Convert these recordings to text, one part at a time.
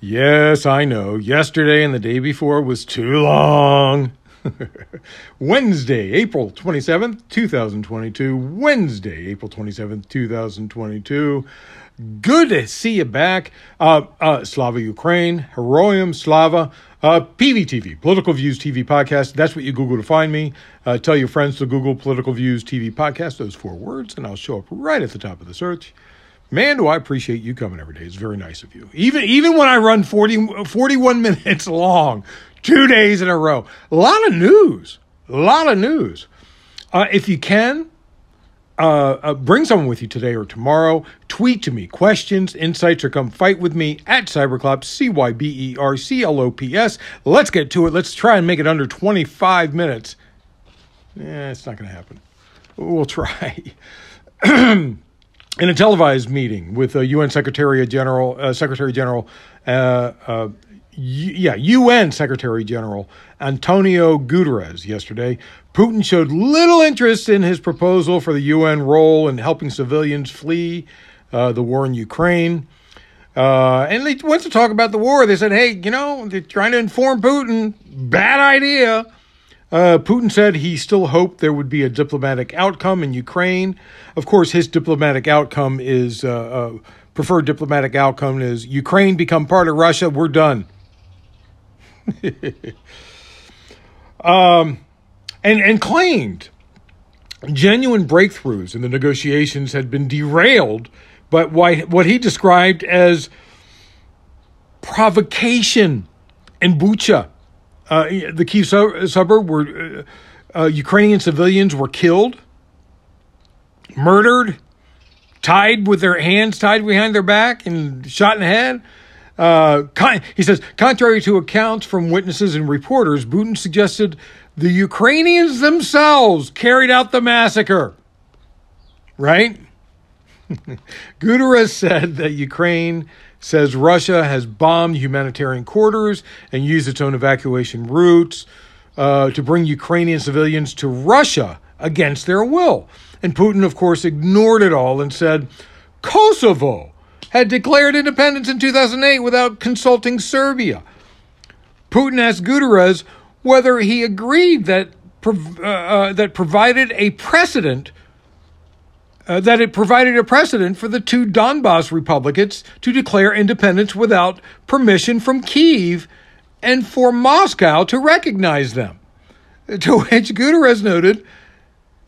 Yes, I know. Yesterday and the day before was too long. Wednesday, April 27th, 2022. Wednesday, April 27th, 2022. Good to see you back. Uh, uh, Slava Ukraine, Heroyam Slava, uh, PVTV, Political Views TV Podcast. That's what you Google to find me. Uh, tell your friends to Google Political Views TV Podcast, those four words, and I'll show up right at the top of the search. Man, do I appreciate you coming every day. It's very nice of you. Even even when I run 40, 41 minutes long, two days in a row. A lot of news. A lot of news. Uh, if you can, uh, uh, bring someone with you today or tomorrow. Tweet to me questions, insights, or come fight with me at Cyberclops, C Y B E R C L O P S. Let's get to it. Let's try and make it under 25 minutes. Yeah, it's not going to happen. We'll try. in a televised meeting with a UN Secretary General, uh, Secretary General, uh, uh, yeah, UN Secretary General Antonio Guterres yesterday, Putin showed little interest in his proposal for the UN role in helping civilians flee uh, the war in Ukraine. Uh, and they went to talk about the war. They said, hey, you know, they're trying to inform Putin. Bad idea. Uh, Putin said he still hoped there would be a diplomatic outcome in Ukraine. Of course, his diplomatic outcome is uh, uh, preferred diplomatic outcome is Ukraine become part of Russia. We're done. um, and and claimed genuine breakthroughs in the negotiations had been derailed, but why, what he described as provocation in Bucha uh, the Kiev suburb where uh, uh, Ukrainian civilians were killed, murdered, tied with their hands tied behind their back, and shot in the head. Uh, con- he says, contrary to accounts from witnesses and reporters, Putin suggested the Ukrainians themselves carried out the massacre. Right? Guterres said that Ukraine says Russia has bombed humanitarian quarters and used its own evacuation routes uh, to bring Ukrainian civilians to Russia against their will. And Putin, of course, ignored it all and said Kosovo had declared independence in 2008 without consulting Serbia. Putin asked Guterres whether he agreed that, uh, uh, that provided a precedent uh, that it provided a precedent for the two Donbass republics to declare independence without permission from Kiev and for Moscow to recognize them. To which Guterres noted,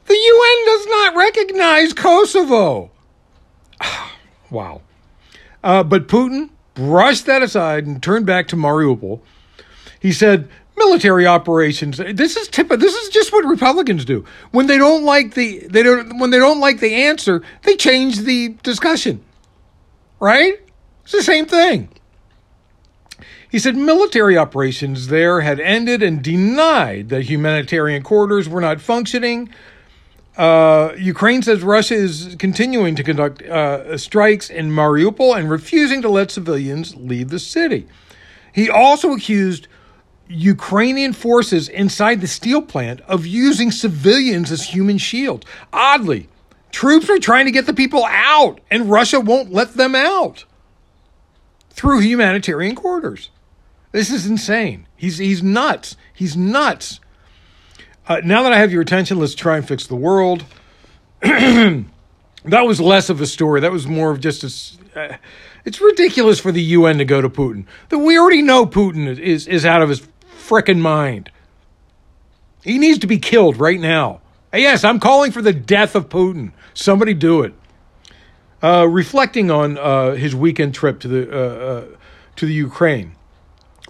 the UN does not recognize Kosovo. wow. Uh, but Putin brushed that aside and turned back to Mariupol. He said, military operations. This is tip. This is just what Republicans do when they don't like the they don't when they don't like the answer. They change the discussion. Right? It's the same thing. He said military operations there had ended and denied that humanitarian corridors were not functioning. Uh, Ukraine says Russia is continuing to conduct uh, strikes in Mariupol and refusing to let civilians leave the city. He also accused Ukrainian forces inside the steel plant of using civilians as human shields. Oddly, troops are trying to get the people out, and Russia won't let them out through humanitarian corridors. This is insane. He's, he's nuts. He's nuts. Uh, now that I have your attention, let's try and fix the world. that was less of a story. That was more of just a. Uh, it's ridiculous for the UN to go to Putin. That we already know Putin is, is, is out of his frickin' mind. He needs to be killed right now. Yes, I'm calling for the death of Putin. Somebody do it. Uh, reflecting on uh, his weekend trip to the uh, uh to the Ukraine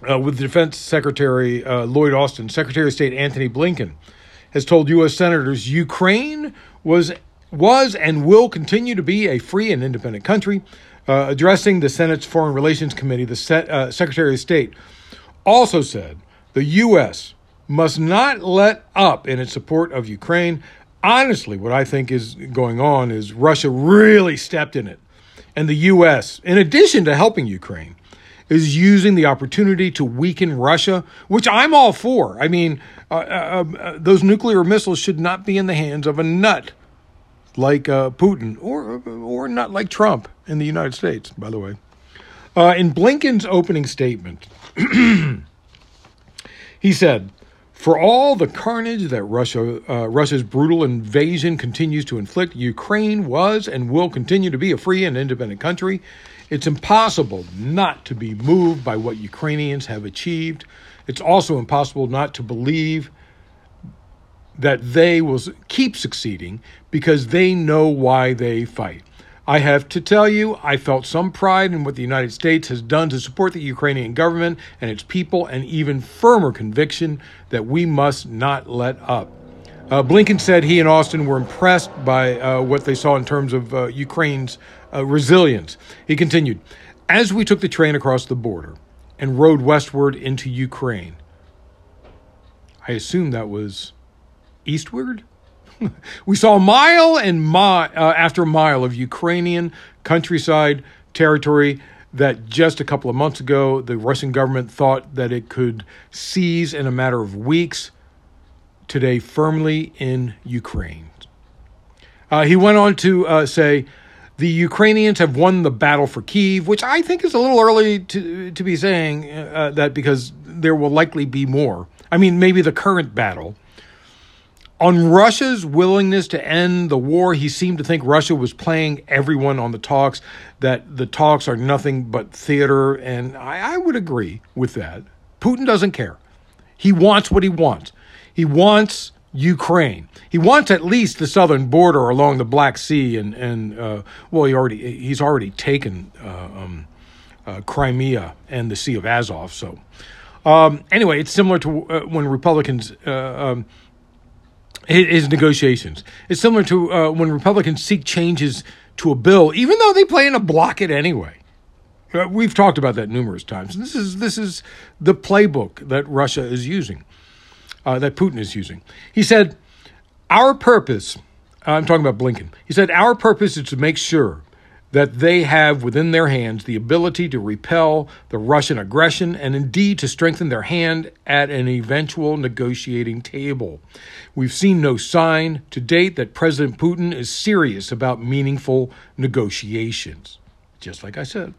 uh, with Defense Secretary uh, Lloyd Austin, Secretary of State Antony Blinken has told U.S. senators Ukraine was was and will continue to be a free and independent country. addressing the Senate's Foreign Relations Committee, the Secretary of State also said the U.S. must not let up in its support of Ukraine. Honestly, what I think is going on is Russia really stepped in it. And the U.S., in addition to helping Ukraine, is using the opportunity to weaken Russia, which I'm all for. I mean, uh, uh, uh, those nuclear missiles should not be in the hands of a nut like uh, Putin or or not like Trump in the United States, by the way. Uh, in Blinken's opening statement, he said, for all the carnage that Russia, uh, Russia's brutal invasion continues to inflict, Ukraine was and will continue to be a free and independent country. It's impossible not to be moved by what Ukrainians have achieved. It's also impossible not to believe that they will keep succeeding because they know why they fight. I have to tell you, I felt some pride in what the United States has done to support the Ukrainian government and its people, and even firmer conviction that we must not let up. Uh, Blinken said he and Austin were impressed by uh, what they saw in terms of uh, Ukraine's uh, resilience. He continued, As we took the train across the border and rode westward into Ukraine, I assume that was eastward? we saw mile and mile uh, after mile of Ukrainian countryside territory that just a couple of months ago the Russian government thought that it could seize in a matter of weeks. Today, firmly in Ukraine. Uh, he went on to uh, say, the Ukrainians have won the battle for Kiev, which I think is a little early to to be saying uh, that because there will likely be more. I mean, maybe the current battle on Russia's willingness to end the war, he seemed to think Russia was playing everyone on the talks, that the talks are nothing but theater. And I, I would agree with that. Putin doesn't care. He wants what he wants. He wants Ukraine. He wants at least the southern border along the Black Sea, and and uh, well, he already he's already taken uh, um, uh, Crimea and the Sea of Azov. So um, anyway, it's similar to uh, when Republicans uh, um, his negotiations. It's similar to uh, when Republicans seek changes to a bill, even though they plan to block it anyway. Uh, we've talked about that numerous times. This is this is the playbook that Russia is using, uh, that Putin is using. He said, "Our purpose." I'm talking about Blinken. He said, "Our purpose is to make sure that they have within their hands the ability to repel the Russian aggression and indeed to strengthen their hand at an eventual negotiating table. We've seen no sign to date that President Putin is serious about meaningful negotiations, just like I said.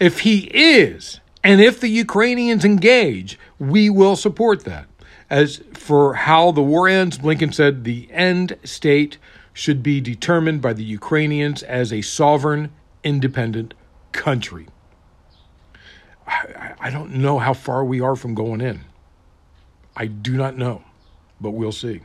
If he is, and if the Ukrainians engage, we will support that. As for how the war ends, Blinken said the end state should be determined by the Ukrainians as a sovereign, independent country. I, I, don't know how far we are from going in. I do not know, but we'll see.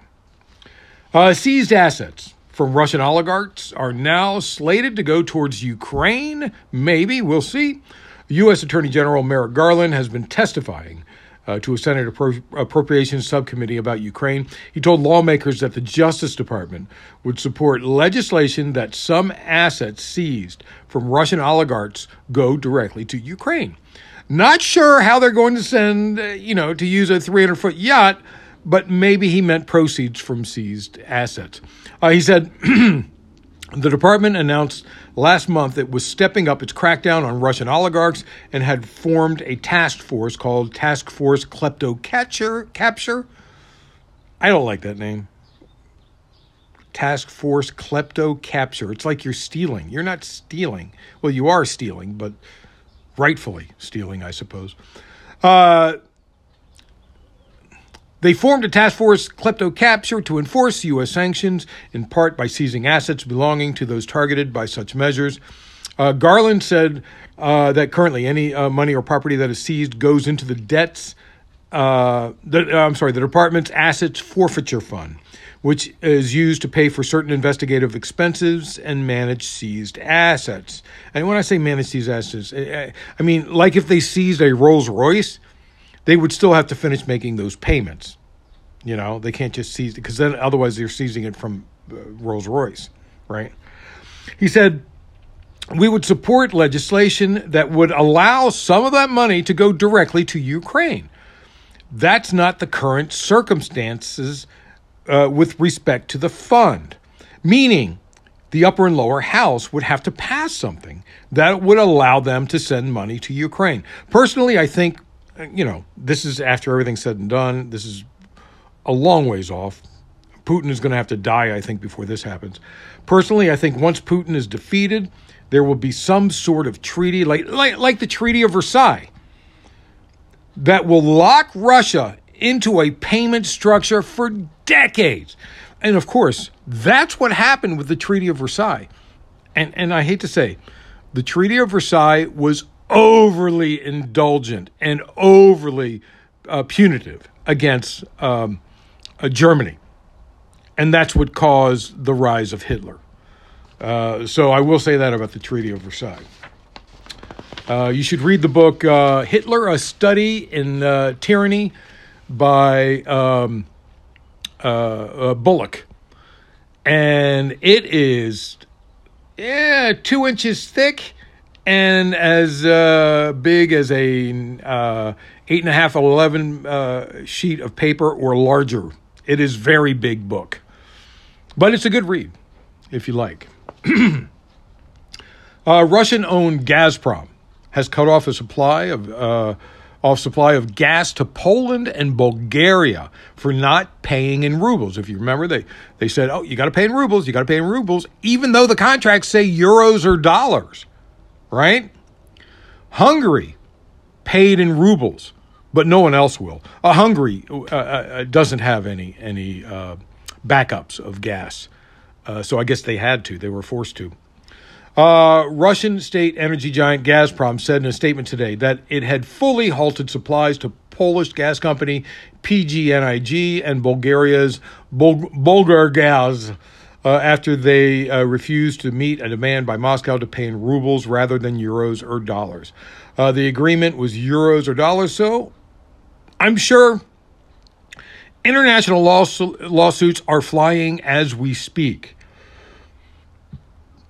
Uh, seized assets from Russian oligarchs are now slated to go towards Ukraine. Maybe, we'll see. U.S. Attorney General Merrick Garland has been testifying uh, to a Senate Appro- Appropriations Subcommittee about Ukraine. He told lawmakers that the Justice Department would support legislation that some assets seized from Russian oligarchs go directly to Ukraine. Not sure how they're going to send, uh, you know, to use a 300 foot yacht, but maybe he meant proceeds from seized assets. Uh, he said, The department announced last month it was stepping up its crackdown on Russian oligarchs and had formed a task force called Task Force Klepto Capture. I don't like that name. Task Force Klepto Capture. It's like you're stealing. You're not stealing. Well, you are stealing, but rightfully stealing, I suppose. Uh, they formed a task force, Klepto Capture, to enforce U.S. sanctions, in part by seizing assets belonging to those targeted by such measures. Uh, Garland said uh, that currently any uh, money or property that is seized goes into the debts, uh, the, uh, I'm sorry, the department's assets forfeiture fund, which is used to pay for certain investigative expenses and manage seized assets. And when I say manage seized assets, I mean like if they seized a Rolls Royce they would still have to finish making those payments. You know, they can't just seize it because then otherwise they're seizing it from uh, Rolls Royce, right? He said, we would support legislation that would allow some of that money to go directly to Ukraine. That's not the current circumstances uh, with respect to the fund, meaning the upper and lower house would have to pass something that would allow them to send money to Ukraine. Personally, I think you know, this is after everything's said and done. This is a long ways off. Putin is going to have to die, I think, before this happens. Personally, I think once Putin is defeated, there will be some sort of treaty, like, like, like the Treaty of Versailles, that will lock Russia into a payment structure for decades. And of course, that's what happened with the Treaty of Versailles. And, and I hate to say, the Treaty of Versailles was overly indulgent and overly uh, punitive against um, uh, Germany. And that's what caused the rise of Hitler. Uh, so I will say that about the Treaty of Versailles. Uh, you should read the book uh, Hitler, A Study in uh, Tyranny by um, Bullock. And it is yeah, two inches thick and as uh, big as a uh, eight and a half, eleven uh, sheet of paper or larger. It is very big book, but it's a good read if you like. Uh, Russian-owned Gazprom has cut off a supply of uh, off supply of gas to Poland and Bulgaria for not paying in rubles. If you remember, they they said, "Oh, you got to pay in rubles. You got to pay in rubles," even though the contracts say euros or dollars right? Hungary paid in rubles, but no one else will. Uh, Hungary uh, uh, doesn't have any any uh, backups of gas, uh, so I guess they had to. They were forced to. Uh, Russian state energy giant Gazprom said in a statement today that it had fully halted supplies to Polish gas company PGNiG and Bulgaria's Bul- Bulgargaz uh, after they uh, refused to meet a demand by Moscow to pay in rubles rather than euros or dollars. Uh, the agreement was euros or dollars, so I'm sure international lawsuits are flying as we speak.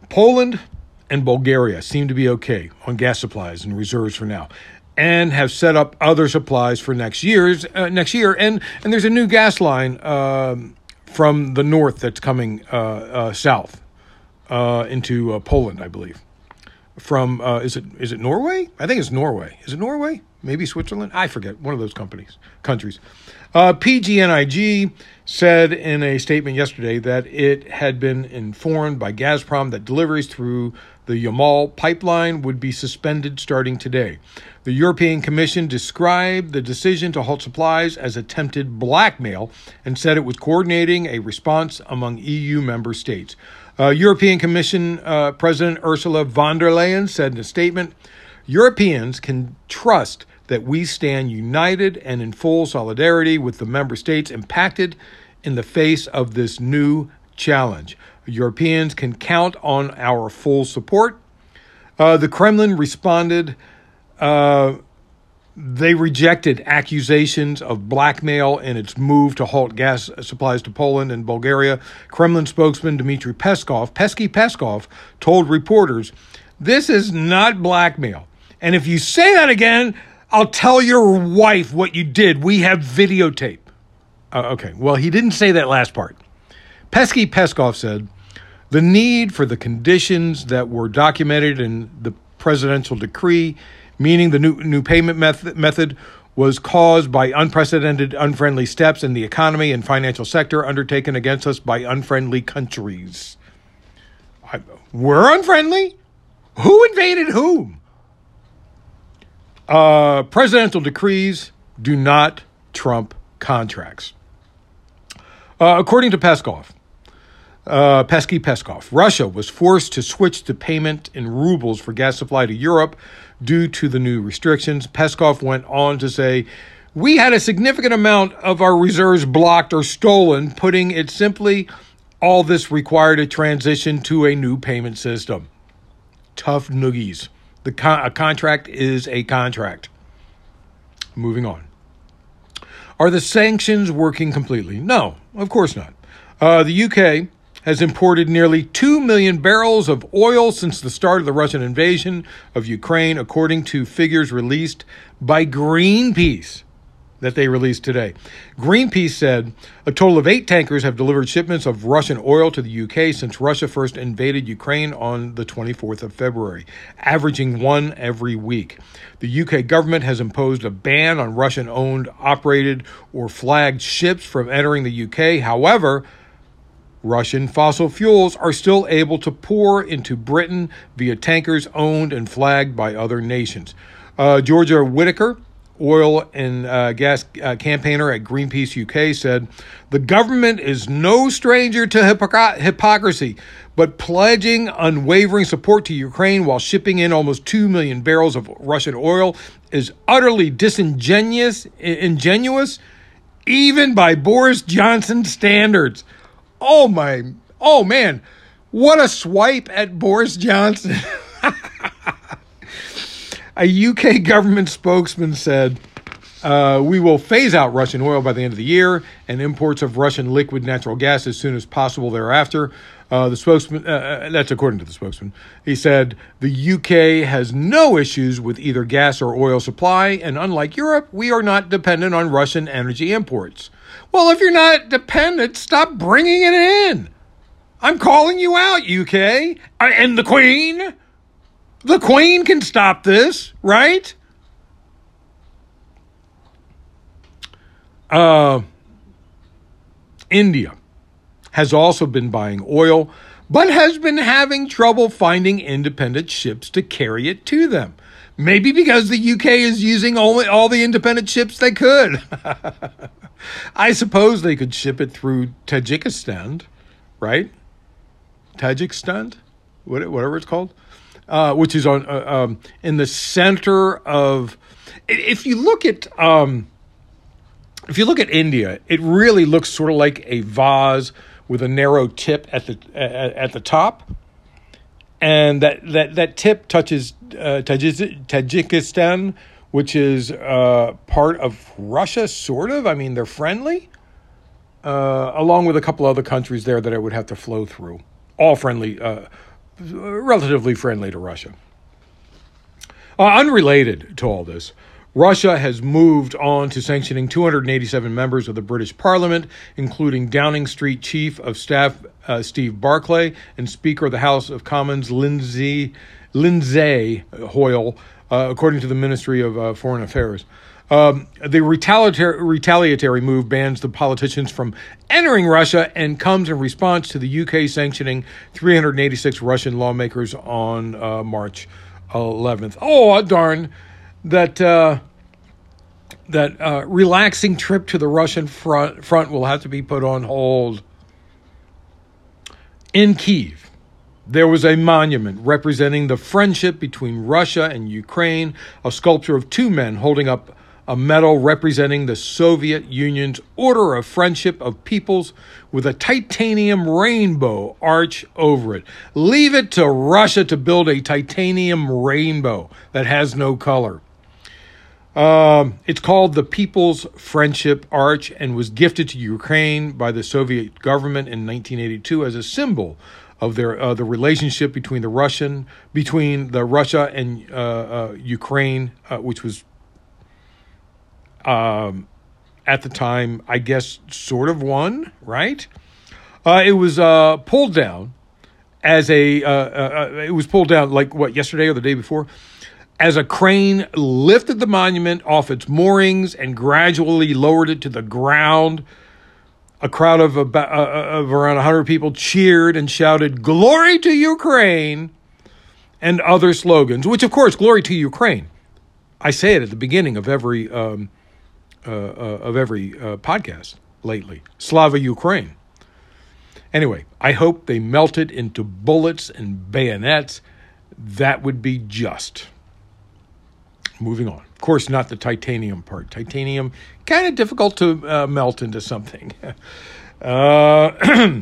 Poland and Bulgaria seem to be okay on gas supplies and reserves for now and have set up other supplies for next year's uh, next year and and there's a new gas line um, from the north that's coming uh, uh, south uh, into Poland, I believe. From is it is it Norway? I think it's Norway. Is it Norway? Maybe Switzerland. I forget. One of those companies countries. PGNiG said in a statement yesterday that it had been informed by Gazprom that deliveries through the Yamal pipeline would be suspended starting today. The European Commission described the decision to halt supplies as attempted blackmail and said it was coordinating a response among EU member states. Uh, European Commission uh, President Ursula von der Leyen said in a statement Europeans can trust that we stand united and in full solidarity with the member states impacted in the face of this new challenge. Europeans can count on our full support. Uh, the Kremlin responded. Uh, they rejected accusations of blackmail in its move to halt gas supplies to Poland and Bulgaria. Kremlin spokesman Dmitry Peskov, Pesky Peskov, told reporters, This is not blackmail. And if you say that again, I'll tell your wife what you did. We have videotape. Uh, okay, well, he didn't say that last part. Pesky Peskov said, the need for the conditions that were documented in the presidential decree, meaning the new, new payment method, method, was caused by unprecedented unfriendly steps in the economy and financial sector undertaken against us by unfriendly countries. I, we're unfriendly? Who invaded whom? Uh, presidential decrees do not trump contracts. Uh, according to Peskov, uh, Pesky Peskov. Russia was forced to switch to payment in rubles for gas supply to Europe due to the new restrictions. Peskov went on to say, We had a significant amount of our reserves blocked or stolen. Putting it simply, all this required a transition to a new payment system. Tough noogies. The con- a contract is a contract. Moving on. Are the sanctions working completely? No, of course not. Uh, the UK has imported nearly 2 million barrels of oil since the start of the Russian invasion of Ukraine, according to figures released by Greenpeace that they released today. Greenpeace said a total of eight tankers have delivered shipments of Russian oil to the UK since Russia first invaded Ukraine on the 24th of February, averaging one every week. The UK government has imposed a ban on Russian owned, operated, or flagged ships from entering the UK. However, Russian fossil fuels are still able to pour into Britain via tankers owned and flagged by other nations. Uh, Georgia Whitaker, oil and uh, gas uh, campaigner at Greenpeace UK, said the government is no stranger to hypocr- hypocrisy, but pledging unwavering support to Ukraine while shipping in almost 2 million barrels of Russian oil is utterly disingenuous, ingenuous, even by Boris Johnson standards. Oh my, oh man, what a swipe at Boris Johnson. a UK government spokesman said, uh, we will phase out Russian oil by the end of the year and imports of Russian liquid natural gas as soon as possible thereafter. Uh, the spokesman, uh, uh that's according to the spokesman, he said the UK has no issues with either gas or oil supply, and unlike Europe, we are not dependent on Russian energy imports. Well, if you're not dependent, stop bringing it in. I'm calling you out, UK. And the Queen. The Queen can stop this, right? Uh, India has also been buying oil, but has been having trouble finding independent ships to carry it to them. Maybe because the UK is using only all the independent ships they could. I suppose they could ship it through Tajikistan, right? Tajikistan, whatever it's called, uh, which is on uh, um, in the center of. If you look at um, if you look at India, it really looks sort of like a vase with a narrow tip at the at, at the top, and that that that tip touches uh, Tajikistan which is uh, part of Russia, sort of. I mean, they're friendly, uh, along with a couple other countries there that it would have to flow through. All friendly, uh, relatively friendly to Russia. Uh, unrelated to all this, Russia has moved on to sanctioning 287 members of the British Parliament, including Downing Street Chief of Staff uh, Steve Barclay and Speaker of the House of Commons Lindsay Lindsay Hoyle uh, according to the Ministry of uh, Foreign Affairs. Um, the retaliatory, retaliatory move bans the politicians from entering Russia and comes in response to the UK sanctioning 386 Russian lawmakers on uh, March 11th. Oh, darn. That. Uh, that uh, relaxing trip to the Russian front, front will have to be put on hold. In Kiev, there was a monument representing the friendship between Russia and Ukraine, a sculpture of two men holding up a medal representing the Soviet Union's Order of Friendship of Peoples with a titanium rainbow arch over it. Leave it to Russia to build a titanium rainbow that has no color. Um, it's called the People's Friendship Arch and was gifted to Ukraine by the Soviet government in 1982 as a symbol of their uh, the relationship between the Russian between the Russia and uh, uh, Ukraine, uh, which was um, at the time, I guess, sort of one, right? Uh, it was uh, pulled down as a it was pulled down like what yesterday or the day before. As a crane lifted the monument off its moorings and gradually lowered it to the ground, a crowd of about uh, uh of around 100 people cheered and shouted glory to ukraine! and other slogans which of course glory to ukraine. I say it at the beginning of every um, uh, uh, of every uh, podcast lately. Slava ukraine. Anyway i hope they melted into bullets and bayonets. That would be just moving on of course, not the titanium part. Titanium, kind of difficult to uh, melt into something. uh,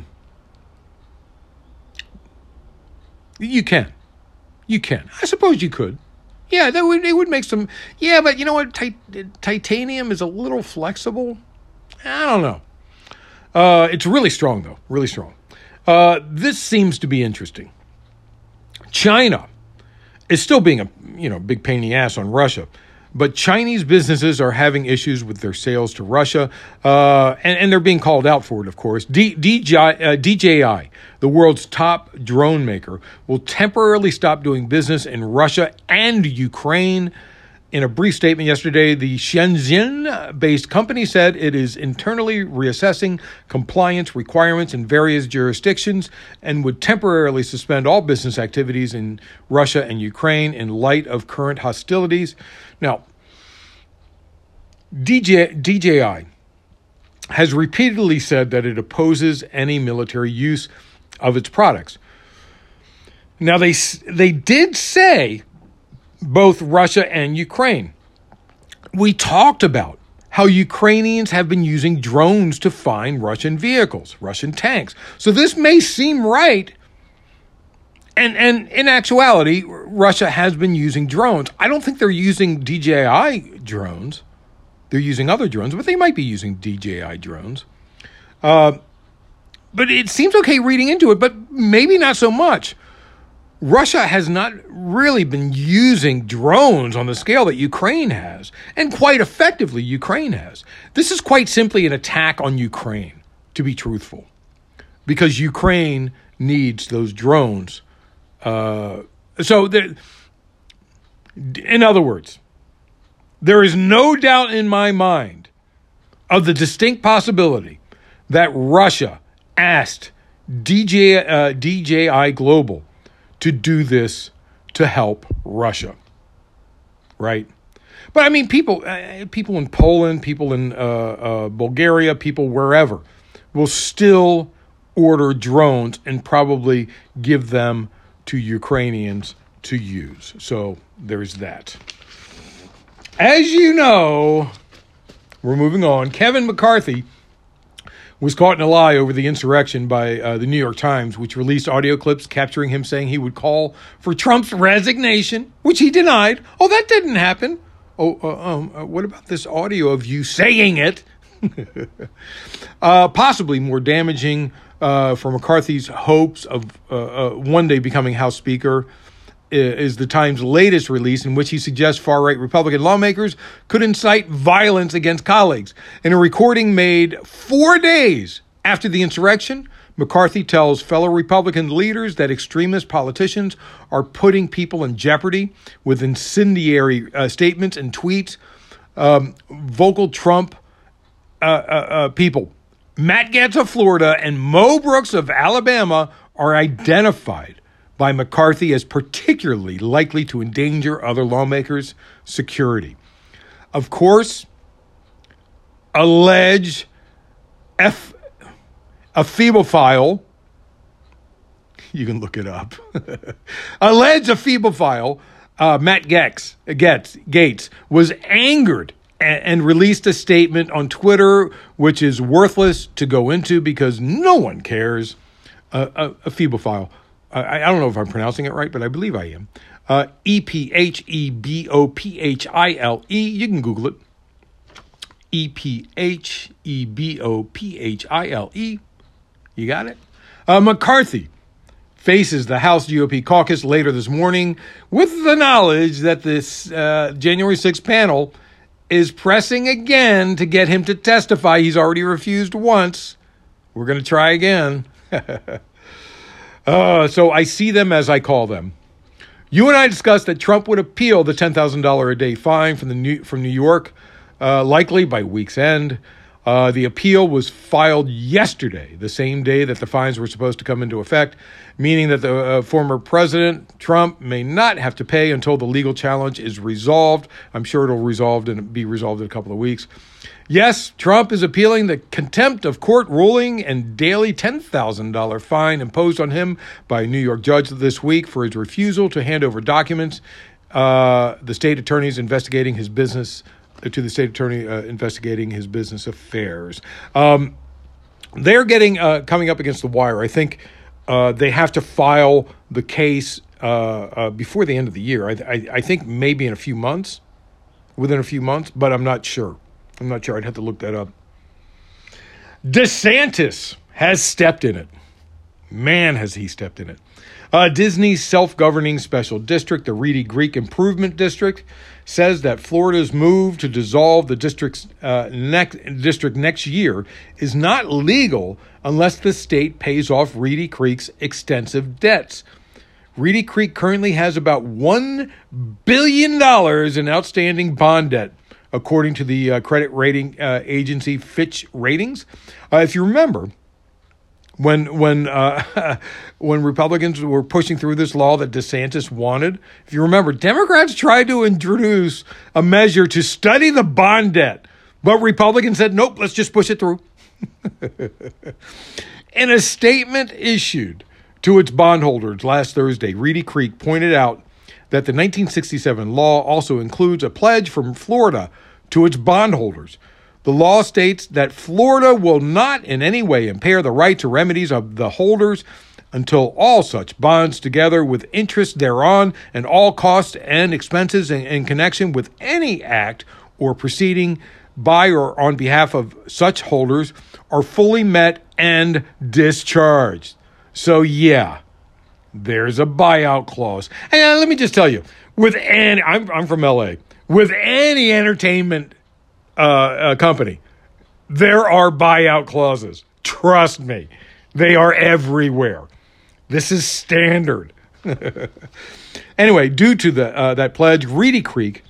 you can. You can. I suppose you could. Yeah, that would it would make some. Yeah, but you know what? titanium is a little flexible. I don't know. Uh, it's really strong though. Really strong. Uh, this seems to be interesting. China is still being a you know big pain in the ass on Russia. But Chinese businesses are having issues with their sales to Russia, uh, and, and, they're being called out for it, of course. D, uh, DJI, the world's top drone maker, will temporarily stop doing business in Russia and Ukraine. In a brief statement yesterday, the Shenzhen based company said it is internally reassessing compliance requirements in various jurisdictions and would temporarily suspend all business activities in Russia and Ukraine in light of current hostilities. Now, DJ, DJI has repeatedly said that it opposes any military use of its products. Now they they did say both Russia and Ukraine. We talked about how Ukrainians have been using drones to find Russian vehicles, Russian tanks. So this may seem right. And and in actuality, Russia has been using drones. I don't think they're using DJI drones. They're using other drones, but they might be using DJI drones. Uh, but it seems okay reading into it, but maybe not so much. Russia has not really been using drones on the scale that Ukraine has, and quite effectively, Ukraine has. This is quite simply an attack on Ukraine, to be truthful, because Ukraine needs those drones. Uh, so, in other words, there is no doubt in my mind of the distinct possibility that Russia asked DJ, uh, DJI Global to do this to help Russia. Right? But I mean, people, uh, people in Poland, people in uh, uh, Bulgaria, people wherever will still order drones and probably give them to Ukrainians to use. So there's that. As you know, we're moving on. Kevin McCarthy was caught in a lie over the insurrection by uh, the New York Times, which released audio clips capturing him saying he would call for Trump's resignation, which he denied. Oh, that didn't happen. Oh, uh, um, uh, what about this audio of you saying it? Uh, possibly more damaging uh, for McCarthy's hopes of uh, one day becoming House Speaker is the Times' latest release, in which he suggests far right Republican lawmakers could incite violence against colleagues. In a recording made four days after the insurrection, McCarthy tells fellow Republican leaders that extremist politicians are putting people in jeopardy with incendiary uh, statements and tweets. Um, vocal Trump uh, uh, uh people, Matt Gaetz of Florida and Mo Brooks of Alabama, are identified by McCarthy as particularly likely to endanger other lawmakers' security. Of course, allege F, a file. you can look it up, allege a file. uh, Matt Gaetz, Gaetz was angered and, and released a statement on Twitter, which is worthless to go into because no one cares. Uh, a, a. I, I, don't know if I'm pronouncing it right, but I believe I am. Uh, e P H E B O P H I L E. You can Google it. E P H E B O P H I L E. You got it? Uh, McCarthy faces the House GOP caucus later this morning with the knowledge that this uh, January 6th panel is pressing again to get him to testify. He's already refused once. We're going to try again. Uh, so I see them as I call them. You and I discussed that Trump would appeal the $10,000 a day fine from, the New, from New York, uh, likely by week's end. Uh, the appeal was filed yesterday, the same day that the fines were supposed to come into effect, meaning that the uh, former president, Trump, may not have to pay until the legal challenge is resolved. I'm sure it'll resolved and be resolved in a couple of weeks. Yes, Trump is appealing the contempt of court ruling and daily $10,000 fine imposed on him by a New York judge this week for his refusal to hand over documents. Uh, the state attorney investigating his business uh, to the state attorney uh, investigating his business affairs. Um, they're getting uh, coming up against the wire. I think uh, they have to file the case uh, before the end of the year. I, I, I think maybe in a few months, within a few months, but I'm not sure. I'm not sure. I'd have to look that up. DeSantis has stepped in it. Man, has he stepped in it. Uh, Disney's self governing special district, the Reedy Creek Improvement District, says that Florida's move to dissolve the district's uh, next, district next year is not legal unless the state pays off Reedy Creek's extensive debts. Reedy Creek currently has about $1 billion in outstanding bond debt, according to the uh, credit rating uh, agency Fitch Ratings. Uh, if you remember, when when uh, when Republicans were pushing through this law that DeSantis wanted. If you remember, Democrats tried to introduce a measure to study the bond debt, but Republicans said, "Nope, let's just push it through." In a statement issued to its bondholders last Thursday, Reedy Creek pointed out that the 1967 law also includes a pledge from Florida to its bondholders the law states that Florida will not in any way impair the rights or remedies of the holders until all such bonds, together with interest thereon, and all costs and expenses in, in, connection with any act or proceeding by or on behalf of such holders, are fully met and discharged. So, yeah, there's a buyout clause. And uh, let me just tell you, with any, I'm, I'm from LA, with any entertainment uh, uh, company, there are buyout clauses. Trust me, they are everywhere. This is standard. anyway, due to the uh, that pledge, Reedy Creek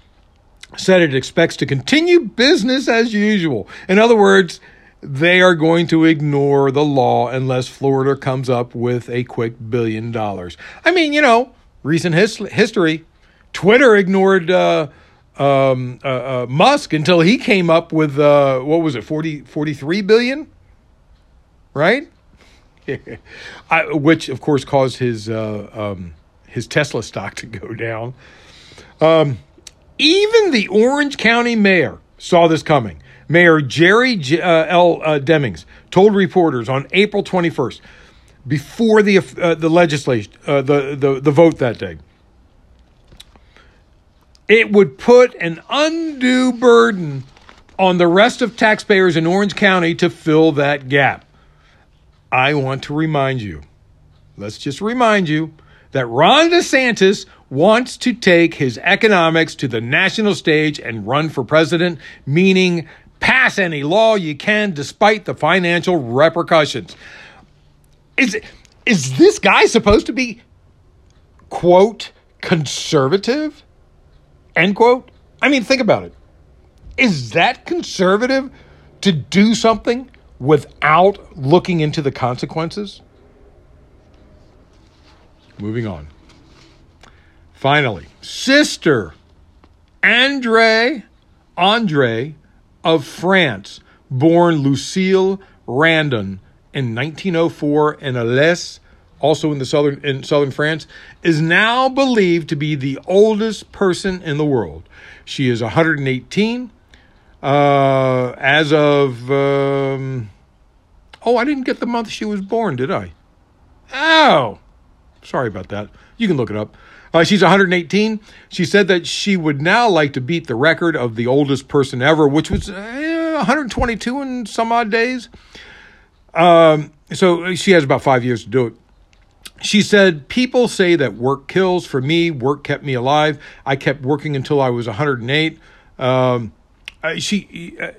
said it expects to continue business as usual. In other words, they are going to ignore the law unless Florida comes up with a quick billion dollars. I mean, you know, recent his- history. Twitter ignored uh, um, uh, uh, Musk until he came up with uh, what was it 40, 43 billion, right? I, which of course caused his uh, um, his Tesla stock to go down. Um, even the Orange County mayor saw this coming. Mayor Jerry J- uh, L. Uh, Demings told reporters on April 21st, before the the legislation the, the the vote that day it would put an undue burden on the rest of taxpayers in Orange County to fill that gap. I want to remind you, let's just remind you, that Ron DeSantis wants to take his economics to the national stage and run for president, meaning pass any law you can despite the financial repercussions. Is, is this guy supposed to be, quote, conservative? End quote. I mean, think about it. Is that conservative to do something without looking into the consequences? Moving on. Finally, sister Andre Andre of France, born Lucille Randon in 1904 in Alès, also in the southern in southern France, is now believed to be the oldest person in the world. She is 118 uh, as of. Um, oh, I didn't get the month she was born, did I? Oh, sorry about that. You can look it up. Uh, she's 118. She said that she would now like to beat the record of the oldest person ever, which was uh, 122 in some odd days. Um, so she has about five years to do it. She said, People say that work kills. For me, work kept me alive. I kept working until I was 108. Um, she, uh,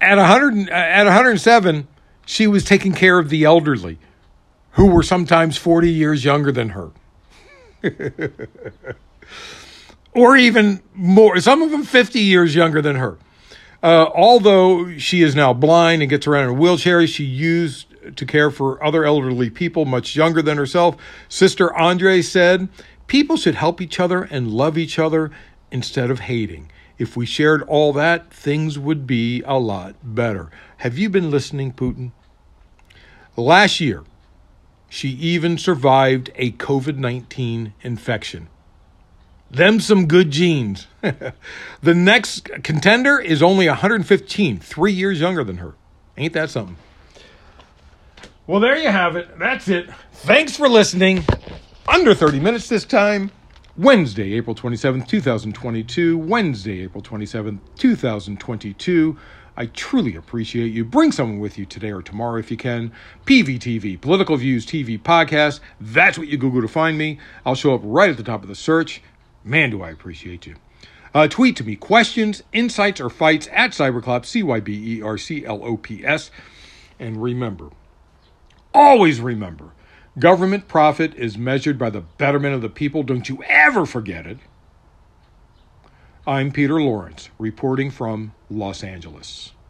at 100, at 107, she was taking care of the elderly who were sometimes 40 years younger than her. or even more, some of them 50 years younger than her. Uh, although she is now blind and gets around in a wheelchair, she used to care for other elderly people much younger than herself. Sister Andre said, People should help each other and love each other instead of hating. If we shared all that, things would be a lot better. Have you been listening, Putin? Last year, she even survived a COVID 19 infection. Them some good genes. the next contender is only 115, three years younger than her. Ain't that something? Well, there you have it. That's it. Thanks for listening. Under 30 minutes this time. Wednesday, April 27th, 2022. Wednesday, April 27th, 2022. I truly appreciate you. Bring someone with you today or tomorrow if you can. PVTV, Political Views TV Podcast. That's what you Google to find me. I'll show up right at the top of the search. Man, do I appreciate you. Uh, tweet to me questions, insights, or fights at Cyberclops, C Y B E R C L O P S. And remember, always remember Government profit is measured by the betterment of the people. Don't you ever forget it. I'm Peter Lawrence, reporting from Los Angeles.